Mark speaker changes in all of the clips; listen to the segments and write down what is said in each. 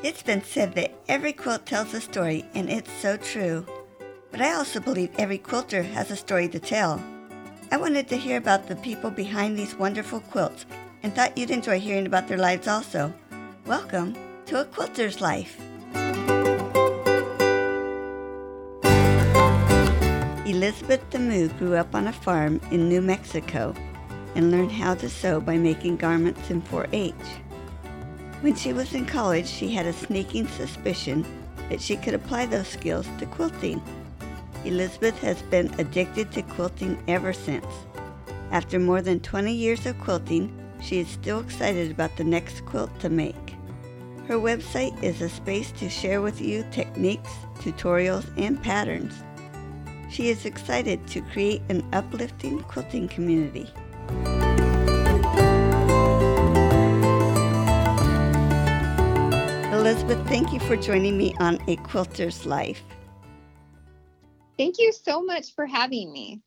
Speaker 1: It's been said that every quilt tells a story, and it's so true. But I also believe every quilter has a story to tell. I wanted to hear about the people behind these wonderful quilts and thought you'd enjoy hearing about their lives also. Welcome to A Quilter's Life. Elisabeth DeMoo grew up on a farm in New Mexico and learned how to sew by making garments in 4 H. When she was in college, she had a sneaking suspicion that she could apply those skills to quilting. Elisabeth has been addicted to quilting ever since. After more than 20 years of quilting, she is still excited about the next quilt to make. Her website is a space to share with you techniques, tutorials, and patterns. She is excited to create an uplifting quilting community. Elisabeth, thank you for joining me on A Quilter's Life.
Speaker 2: Thank you so much for having me.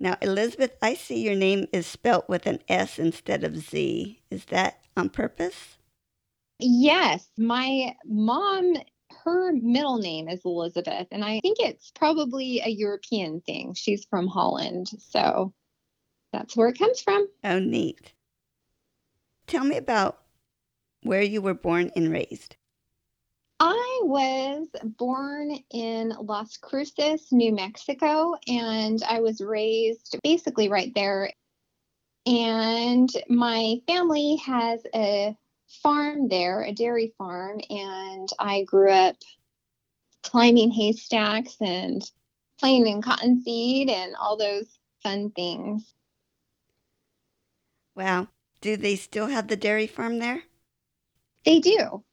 Speaker 1: Now, Elisabeth, I see your name is spelt with an S instead of Z. Is that on purpose?
Speaker 2: Yes, my mom, her middle name is Elisabeth, and I think it's probably a European thing. She's from Holland, so that's where it comes from.
Speaker 1: Oh, neat. Tell me about where you were born and raised.
Speaker 2: I was born in Las Cruces, New Mexico, and I was raised basically right there. And my family has a farm there, a dairy farm, and I grew up climbing haystacks and playing in cottonseed and all those fun things.
Speaker 1: Wow. Do they still have the dairy farm there?
Speaker 2: They do.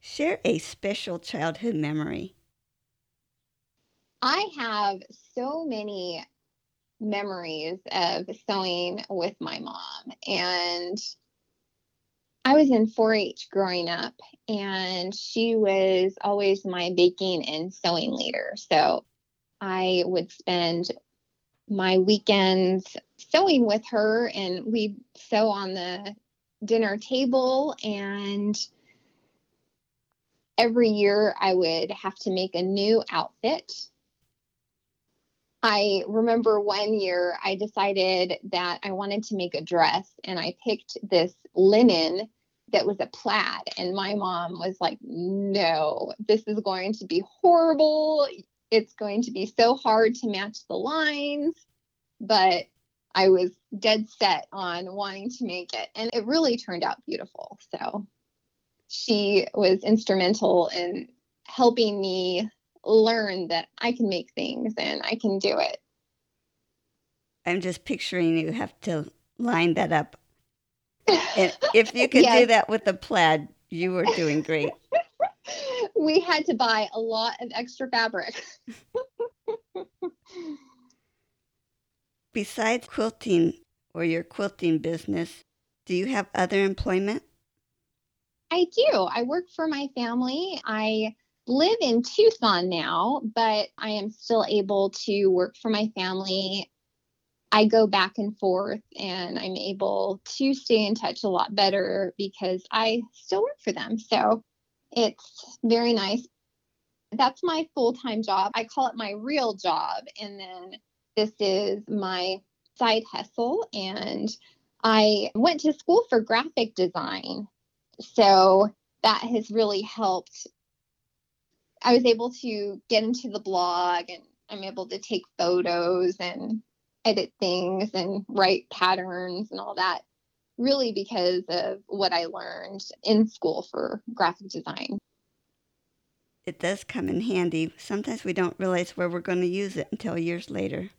Speaker 1: Share a special childhood memory.
Speaker 2: I have so many memories of sewing with my mom. And I was in 4 H growing up, and she was always my baking and sewing leader. So I would spend my weekends sewing with her, and we'd sew on the dinner table and every year I would have to make a new outfit. I remember one year I decided that I wanted to make a dress and I picked this linen that was a plaid. And my mom was like, no, this is going to be horrible. It's going to be so hard to match the lines. But I was dead set on wanting to make it. And it really turned out beautiful. So she was instrumental in helping me learn that I can make things and I can do it.
Speaker 1: I'm just picturing you have to line that up. And if you could yes. do that with a plaid, you were doing great.
Speaker 2: we had to buy a lot of extra fabric.
Speaker 1: Besides quilting or your quilting business, do you have other employment?
Speaker 2: I do. I work for my family. I live in Tucson now, but I am still able to work for my family. I go back and forth and I'm able to stay in touch a lot better because I still work for them. So it's very nice. That's my full time job. I call it my real job. And then this is my side hustle. And I went to school for graphic design. So that has really helped. I was able to get into the blog and I'm able to take photos and edit things and write patterns and all that really because of what I learned in school for graphic design.
Speaker 1: It does come in handy. Sometimes we don't realize where we're going to use it until years later.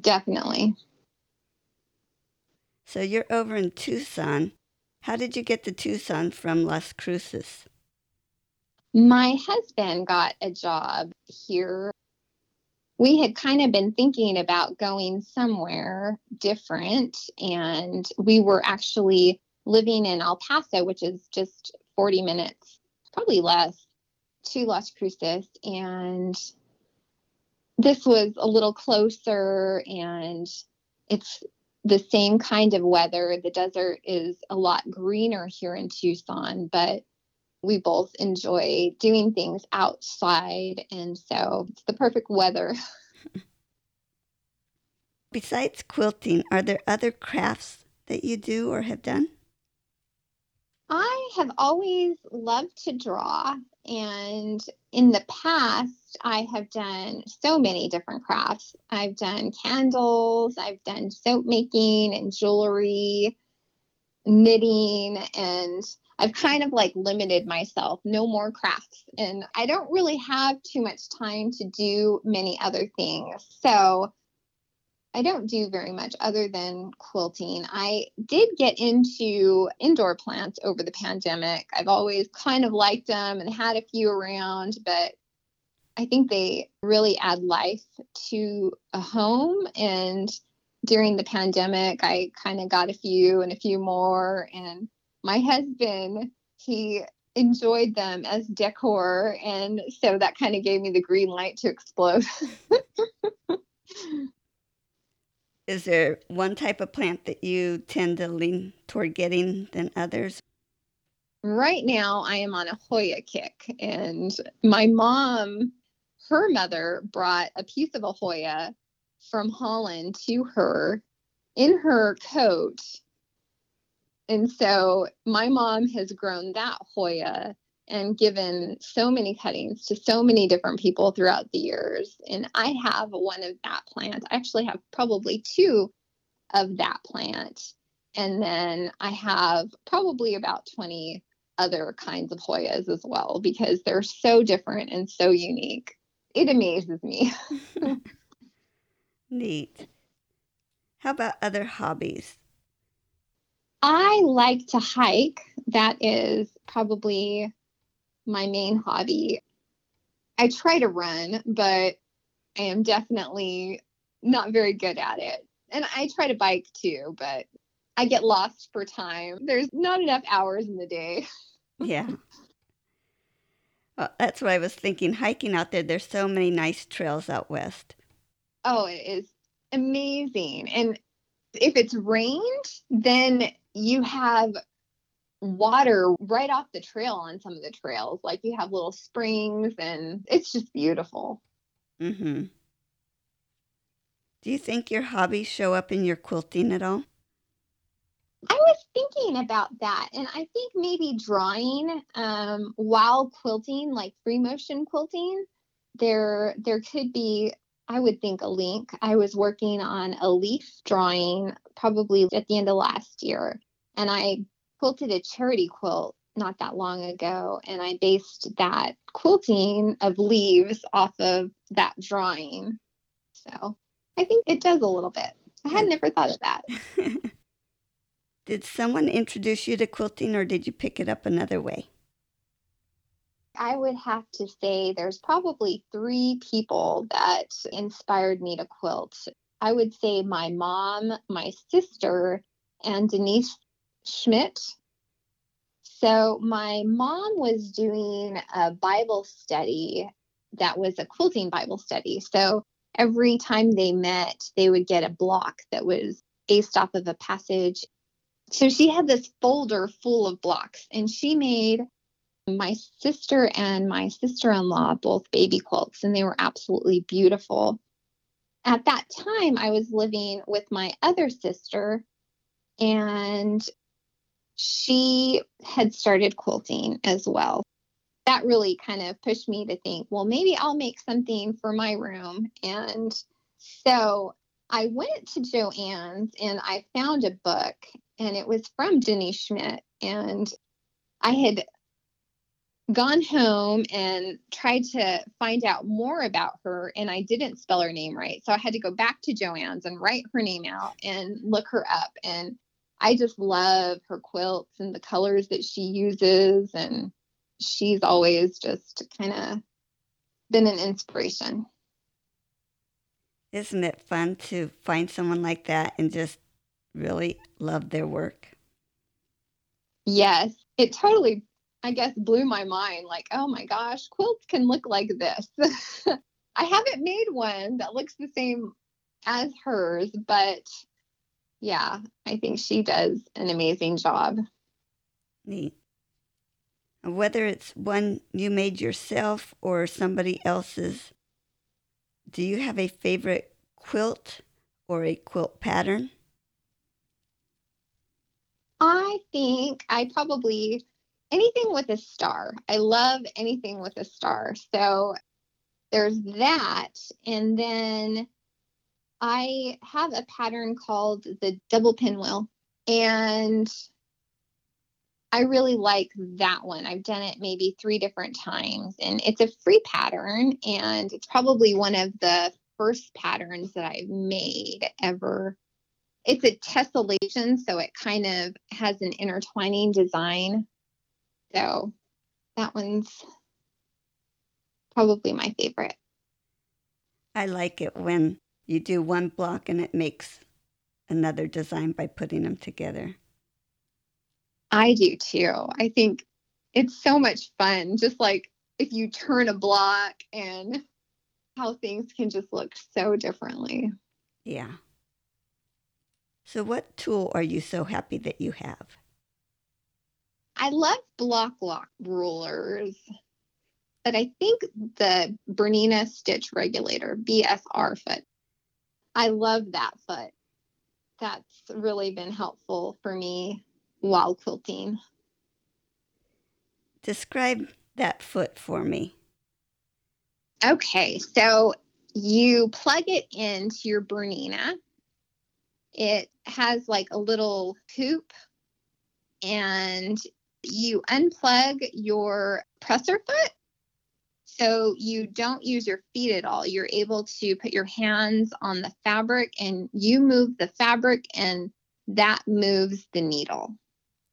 Speaker 2: Definitely.
Speaker 1: So you're over in Tucson. How did you get to Tucson from Las Cruces?
Speaker 2: My husband got a job here. We had kind of been thinking about going somewhere different, and we were actually living in El Paso, which is just 40 minutes, probably less, to Las Cruces. And this was a little closer and it's the same kind of weather. The desert is a lot greener here in Tucson, but we both enjoy doing things outside. And so it's the perfect weather.
Speaker 1: Besides quilting, are there other crafts that you do or have done?
Speaker 2: I have always loved to draw. And in the past, I have done so many different crafts. I've done candles, I've done soap making and jewelry, knitting, and I've kind of like limited myself, no more crafts. And I don't really have too much time to do many other things. So I don't do very much other than quilting. I did get into indoor plants over the pandemic. I've always kind of liked them and had a few around, but I think they really add life to a home. And during the pandemic, I kind of got a few and a few more. And my husband, he enjoyed them as decor. And so that kind of gave me the green light to explode.
Speaker 1: Is there one type of plant that you tend to lean toward getting than others?
Speaker 2: Right now, I am on a Hoya kick, and my mom, her mother, brought a piece of a Hoya from Holland to her in her coat. And so my mom has grown that Hoya and given so many cuttings to so many different people throughout the years. And I have one of that plant. I actually have probably two of that plant. And then I have probably about 20 other kinds of Hoyas as well because they're so different and so unique. It amazes me.
Speaker 1: Neat. How about other hobbies?
Speaker 2: I like to hike. That is probably my main hobby. I try to run, but I am definitely not very good at it. And I try to bike too, but I get lost for time. There's not enough hours in the day.
Speaker 1: yeah. Well, that's what I was thinking. Hiking out there, there's so many nice trails out west.
Speaker 2: Oh, it is amazing. And if it's rained, then you have water right off the trail on some of the trails. Like you have little springs and it's just beautiful.
Speaker 1: Mhm. Do you think your hobbies show up in your quilting at all?
Speaker 2: I was thinking about that and I think maybe drawing um, while quilting like free motion quilting there there could be I would think a link. I was working on a leaf drawing probably at the end of last year and I quilted a charity quilt not that long ago and I based that quilting of leaves off of that drawing. So I think it does a little bit. I had never thought of that.
Speaker 1: did someone introduce you to quilting or did you pick it up another way?
Speaker 2: I would have to say there's probably three people that inspired me to quilt. I would say my mom, my sister, and Denyse Schmidt. So, my mom was doing a Bible study that was a quilting Bible study. So, every time they met, they would get a block that was based off of a passage. So, she had this folder full of blocks, and she made my sister and my sister in law both baby quilts, and they were absolutely beautiful. At that time, I was living with my other sister, and she had started quilting as well. That really kind of pushed me to think, well, maybe I'll make something for my room. And so I went to Joann's and I found a book, and it was from Denyse Schmidt. And I had gone home and tried to find out more about her and I didn't spell her name right. So I had to go back to Joann's and write her name out and look her up and I just love her quilts and the colors that she uses. And she's always just kind of been an inspiration.
Speaker 1: Isn't it fun to find someone like that and just really love their work?
Speaker 2: Yes, it totally, I guess, blew my mind. Like, oh my gosh, quilts can look like this. I haven't made one that looks the same as hers, but yeah, I think she does an amazing job.
Speaker 1: Neat. Whether it's one you made yourself or somebody else's, do you have a favorite quilt or a quilt pattern?
Speaker 2: I think I probably anything with a star. I love anything with a star. So there's that. And then I have a pattern called the double pinwheel. And I really like that one. I've done it maybe three different times, and it's a free pattern, and it's probably one of the first patterns that I've made ever. It's a tessellation, so it kind of has an intertwining design. So that one's probably my favorite.
Speaker 1: I like it when you do one block and it makes another design by putting them together.
Speaker 2: I do too. I think it's so much fun. Just like if you turn a block and how things can just look so differently.
Speaker 1: Yeah. So, what tool are you so happy that you have?
Speaker 2: I love Bloc Loc rulers, but I think the Bernina Stitch Regulator, BSR foot, I love that foot. That's really been helpful for me while quilting.
Speaker 1: Describe that foot for me.
Speaker 2: Okay, so you plug it into your Bernina. It has like a little hoop, and you unplug your presser foot. So you don't use your feet at all. You're able to put your hands on the fabric and you move the fabric, and that moves the needle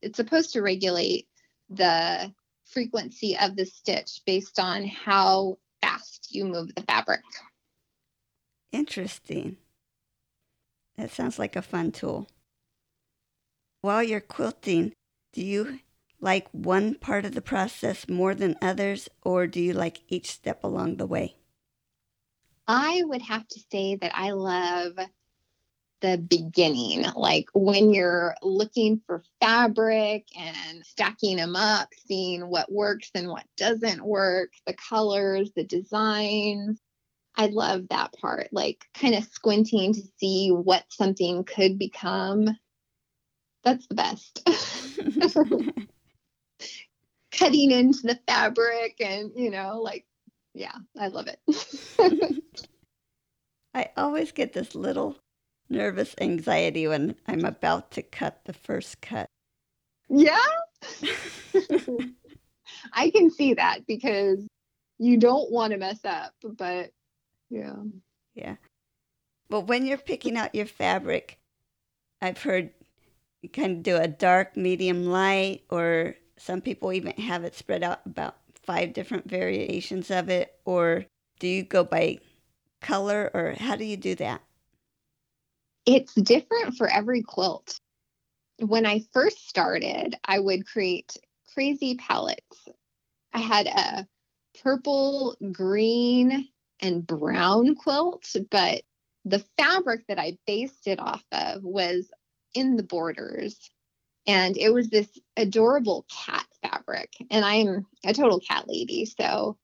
Speaker 2: it's supposed to regulate the frequency of the stitch based on how fast you move the fabric.
Speaker 1: Interesting. That sounds like a fun tool. While you're quilting, do you like one part of the process more than others, or do you like each step along the way?
Speaker 2: I would have to say that I love the beginning, like when you're looking for fabric and stacking them up, seeing what works and what doesn't work, the colors, the designs. I love that part, like kind of squinting to see what something could become. That's the best. Cutting into the fabric and, you know, like, yeah, I love it.
Speaker 1: I always get this little nervous anxiety when I'm about to cut the first cut.
Speaker 2: Yeah. I can see that because you don't want to mess up, but yeah.
Speaker 1: Yeah. But when you're picking out your fabric, I've heard you kind of do a dark, medium, light, or some people even have it spread out about five different variations of it. Or do you go by color, or how do you do that?
Speaker 2: it's different for every quilt. When I first started, I would create crazy palettes. I had a purple, green, and brown quilt, but the fabric that I based it off of was in the borders. And it was this adorable cat fabric. And I'm a total cat lady. So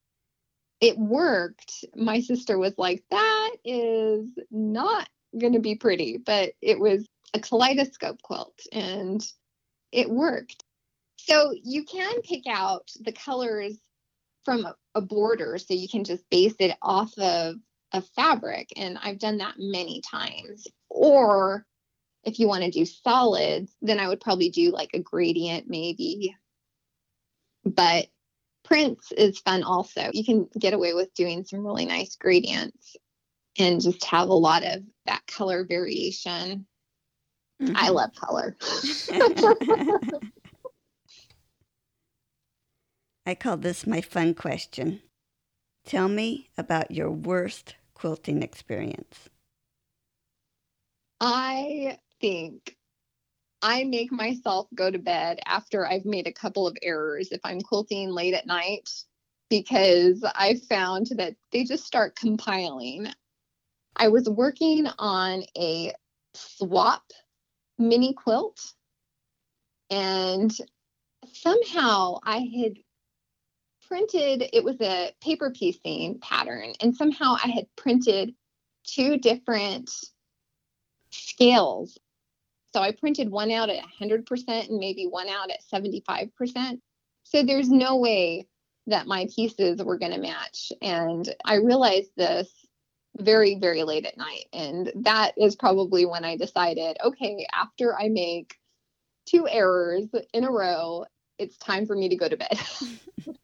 Speaker 2: it worked. My sister was like, that is not going to be pretty, but it was a kaleidoscope quilt and it worked. So you can pick out the colors from a, border so you can just base it off of a fabric. And I've done that many times. Or if you want to do solids, then I would probably do like a gradient maybe. But prints is fun also. You can get away with doing some really nice gradients and just have a lot of that color variation. Mm-hmm. I love color.
Speaker 1: I call this my fun question. Tell me about your worst quilting experience.
Speaker 2: I think I make myself go to bed after I've made a couple of errors if I'm quilting late at night because I found that they just start compiling. I was working on a swap mini quilt. And somehow I had printed, it was a paper piecing pattern, and somehow I had printed two different scales. So I printed one out at 100% and maybe one out at 75%. So there's no way that my pieces were going to match. And I realized this very, very late at night. And that is probably when I decided okay, after I make two errors in a row, it's time for me to go to bed.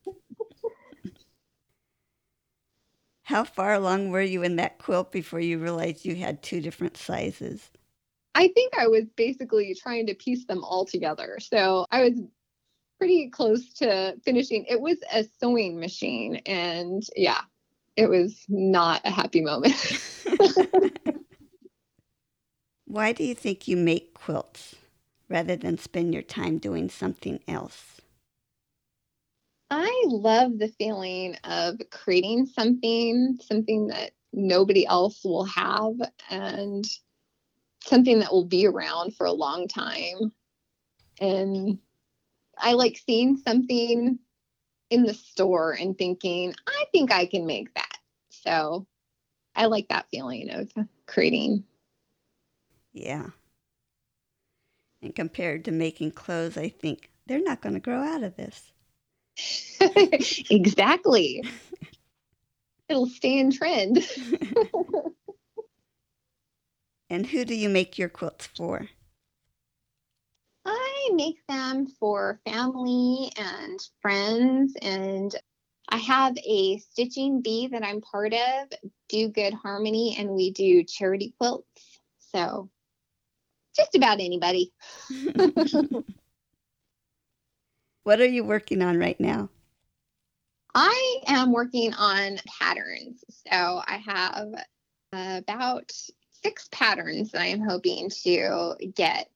Speaker 1: How far along were you in that quilt before you realized you had two different sizes?
Speaker 2: I think I was basically trying to piece them all together. So I was pretty close to finishing. It was a sewing machine, and yeah, it was not a happy moment.
Speaker 1: Why do you think you make quilts rather than spend your time doing something else?
Speaker 2: I love the feeling of creating something, something that nobody else will have, and something that will be around for a long time. And I like seeing something in the store and thinking, I think I can make that. So I like that feeling of creating.
Speaker 1: Yeah. And compared to making clothes, I think they're not going to grow out of this.
Speaker 2: exactly. It'll stay in trend.
Speaker 1: and who do you make your quilts for?
Speaker 2: I make them for family and friends, and I have a stitching bee that I'm part of, Do Good Harmony, and we do charity quilts. So just about anybody.
Speaker 1: what are you working on right now?
Speaker 2: I am working on patterns. So I have about six patterns that I'm hoping to get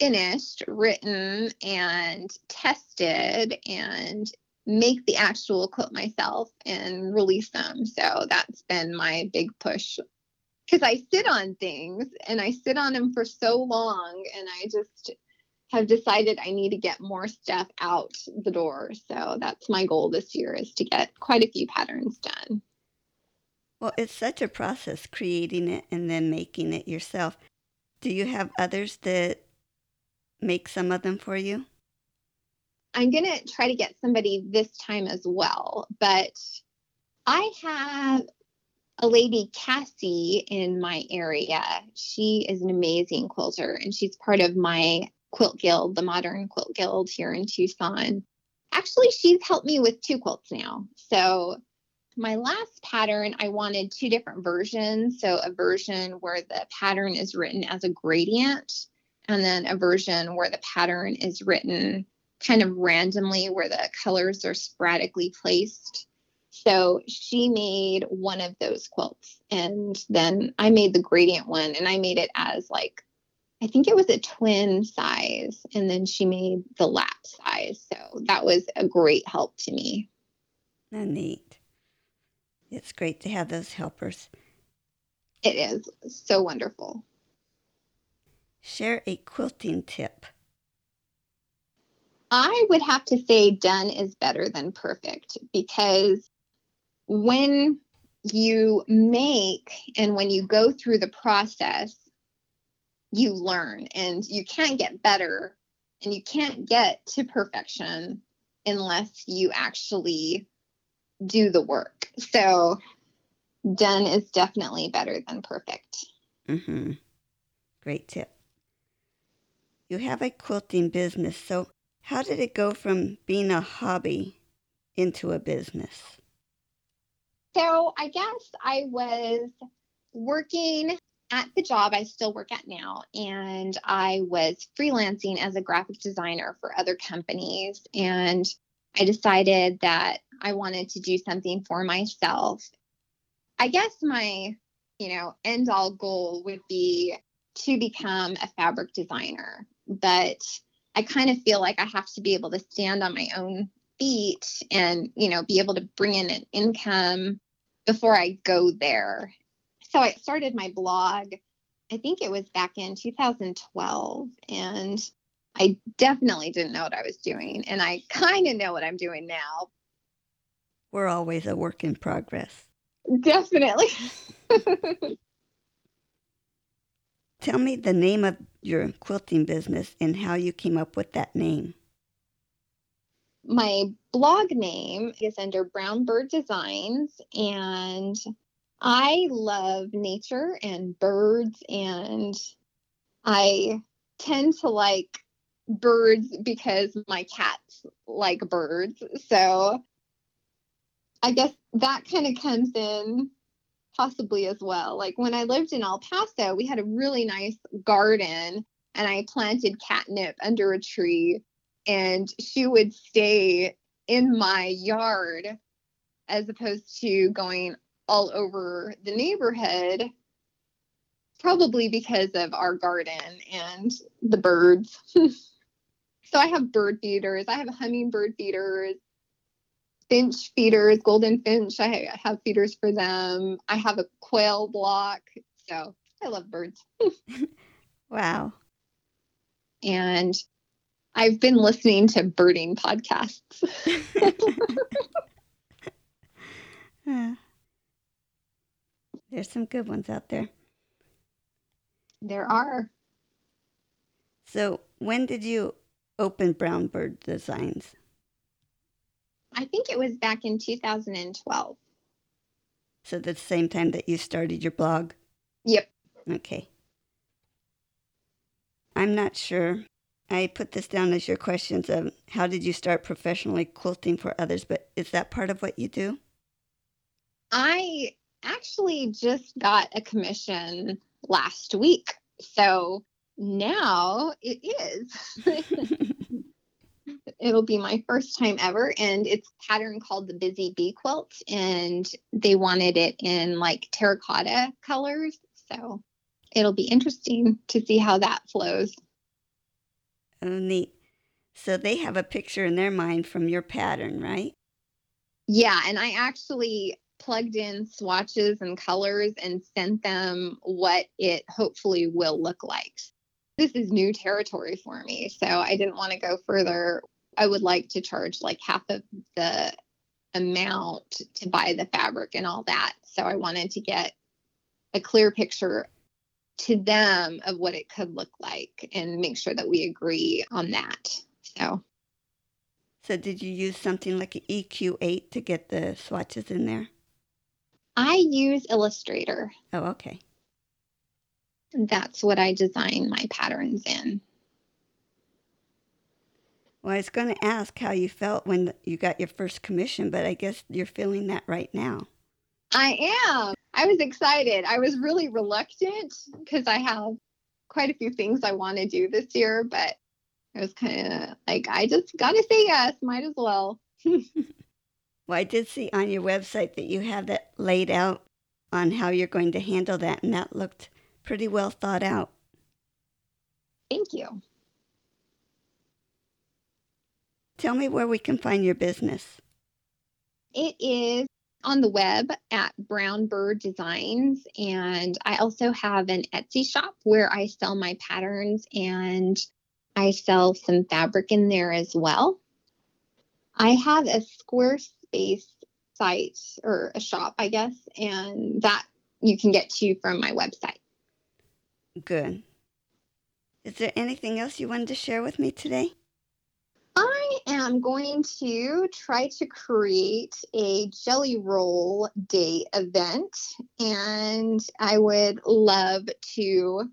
Speaker 2: finished, written, and tested and make the actual quilt myself and release them. So that's been my big push because I sit on things and I sit on them for so long and I just have decided I need to get more stuff out the door. So that's my goal this year is to get quite a few patterns done.
Speaker 1: Well, it's such a process creating it and then making it yourself. Do you have others that make some of them for you?
Speaker 2: I'm going to try to get somebody this time as well, but I have a lady, Cassie, in my area. She is an amazing quilter and she's part of my quilt guild, the Modern Quilt Guild here in Tucson. Actually, she's helped me with two quilts now. So, my last pattern, I wanted two different versions. So, a version where the pattern is written as a gradient and then a version where the pattern is written kind of randomly where the colors are sporadically placed. So she made one of those quilts and then I made the gradient one and I made it as like I think it was a twin size and then she made the lap size. So that was a great help to me.
Speaker 1: Oh, neat. It's great to have those helpers.
Speaker 2: It is so wonderful.
Speaker 1: Share a quilting tip.
Speaker 2: I would have to say done is better than perfect because when you make and when you go through the process, you learn and you can't get better and you can't get to perfection unless you actually do the work. So, done is definitely better than perfect.
Speaker 1: Mm-hmm. Great tip you have a quilting business. So, how did it go from being a hobby into a business?
Speaker 2: So, I guess I was working at the job I still work at now, and I was freelancing as a graphic designer for other companies. And I decided that I wanted to do something for myself. I guess my, you know, end all goal would be to become a fabric designer but I kind of feel like I have to be able to stand on my own feet and, you know, be able to bring in an income before I go there. So I started my blog I think it was back in 2012. And I definitely didn't know what I was doing. And I kind of know what I'm doing now.
Speaker 1: We're always a work in progress.
Speaker 2: Definitely.
Speaker 1: Tell me the name of your quilting business and how you came up with that name.
Speaker 2: My blog name is under Brown Bird Designs, and I love nature and birds, and I tend to like birds because my cats like birds. So I guess that kind of comes in possibly as well. Like when I lived in El Paso, we had a really nice garden and I planted catnip under a tree and she would stay in my yard as opposed to going all over the neighborhood probably because of our garden and the birds. so I have bird feeders, I have hummingbird feeders, finch feeders, golden finch. I have feeders for them. I have a quail block. So I love birds.
Speaker 1: wow.
Speaker 2: And I've been listening to birding podcasts.
Speaker 1: There's some good ones out there.
Speaker 2: There are.
Speaker 1: So, when did you open Brown Bird Designs?
Speaker 2: I think it was back in 2012.
Speaker 1: So, the same time that you started your blog?
Speaker 2: Yep.
Speaker 1: Okay. I'm not sure. I put this down as your questions of how did you start professionally quilting for others, but is that part of what you do?
Speaker 2: I actually just got a commission last week. So now it is. It'll be my first time ever, and it's pattern called the Busy Bee Quilt, and they wanted it in like terracotta colors. So it'll be interesting to see how that flows.
Speaker 1: Oh, neat. So they have a picture in their mind from your pattern, right?
Speaker 2: Yeah, and I actually plugged in swatches and colors and sent them what it hopefully will look like. This is new territory for me, so I didn't want to go further. I would like to charge like half of the amount to buy the fabric and all that. So I wanted to get a clear picture to them of what it could look like and make sure that we agree on that. So
Speaker 1: So did you use something like an EQ8 to get the swatches in there?
Speaker 2: I use Illustrator.
Speaker 1: Oh, okay.
Speaker 2: That's what I design my patterns in.
Speaker 1: Well, I was going to ask how you felt when you got your first commission, but I guess you're feeling that right now.
Speaker 2: I am. I was excited. I was really reluctant because I have quite a few things I want to do this year, but I was kind of like, I just got to say yes, might as well.
Speaker 1: well, I did see on your website that you have that laid out on how you're going to handle that, and that looked pretty well thought out.
Speaker 2: Thank you.
Speaker 1: Tell me where we can find your business.
Speaker 2: It is on the web at Brown Bird Designs. And I also have an Etsy shop where I sell my patterns and I sell some fabric in there as well. I have a Squarespace site or a shop, I guess, and that you can get to from my website.
Speaker 1: Good. Is there anything else you wanted to share with me today?
Speaker 2: I am going to try to create a jelly roll day event, and I would love to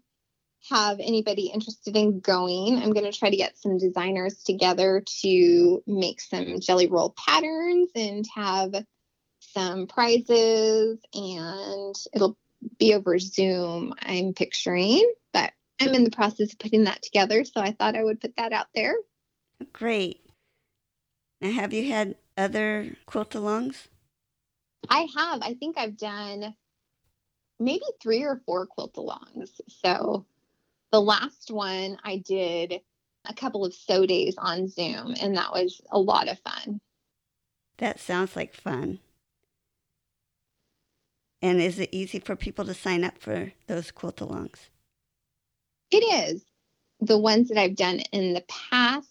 Speaker 2: have anybody interested in going. I'm going to try to get some designers together to make some jelly roll patterns and have some prizes, and it'll be over Zoom, I'm picturing, but I'm in the process of putting that together, so I thought I would put that out there.
Speaker 1: Great. Now, have you had other quilt alongs?
Speaker 2: I have. I think I've done maybe three or four quilt alongs. So the last one I did a couple of sew days on Zoom, and that was a lot of fun.
Speaker 1: That sounds like fun. And is it easy for people to sign up for those quilt alongs?
Speaker 2: It is. The ones that I've done in the past,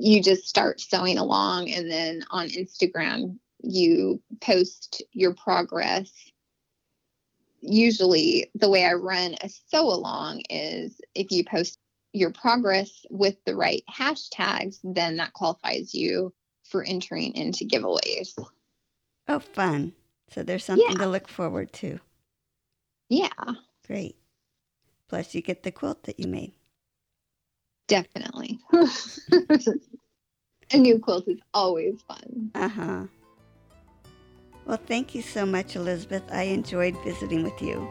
Speaker 2: you just start sewing along, and then on Instagram, you post your progress. Usually, the way I run a sew along is if you post your progress with the right hashtags, then that qualifies you for entering into giveaways.
Speaker 1: Oh, fun. So there's something
Speaker 2: Yeah.
Speaker 1: to look forward to.
Speaker 2: Yeah,
Speaker 1: Great. Plus, you get the quilt that you made.
Speaker 2: Definitely. a new quilt is always fun.
Speaker 1: Uh huh. Well, thank you so much, Elisabeth. I enjoyed visiting with you.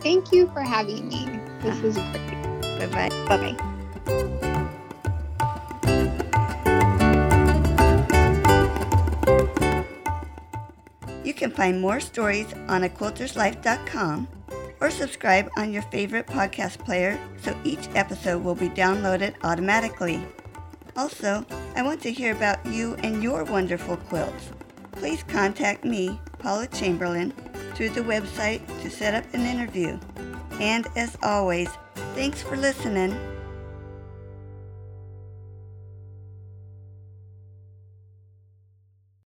Speaker 2: Thank you for having me. This was great.
Speaker 1: Bye bye.
Speaker 2: Bye bye.
Speaker 1: You can find more stories on aquilterslife.com or subscribe on your favorite podcast player so each episode will be downloaded automatically. Also, I want to hear about you and your wonderful quilts. Please contact me, Paula Chamberlain, through the website to set up an interview. And as always, thanks for listening.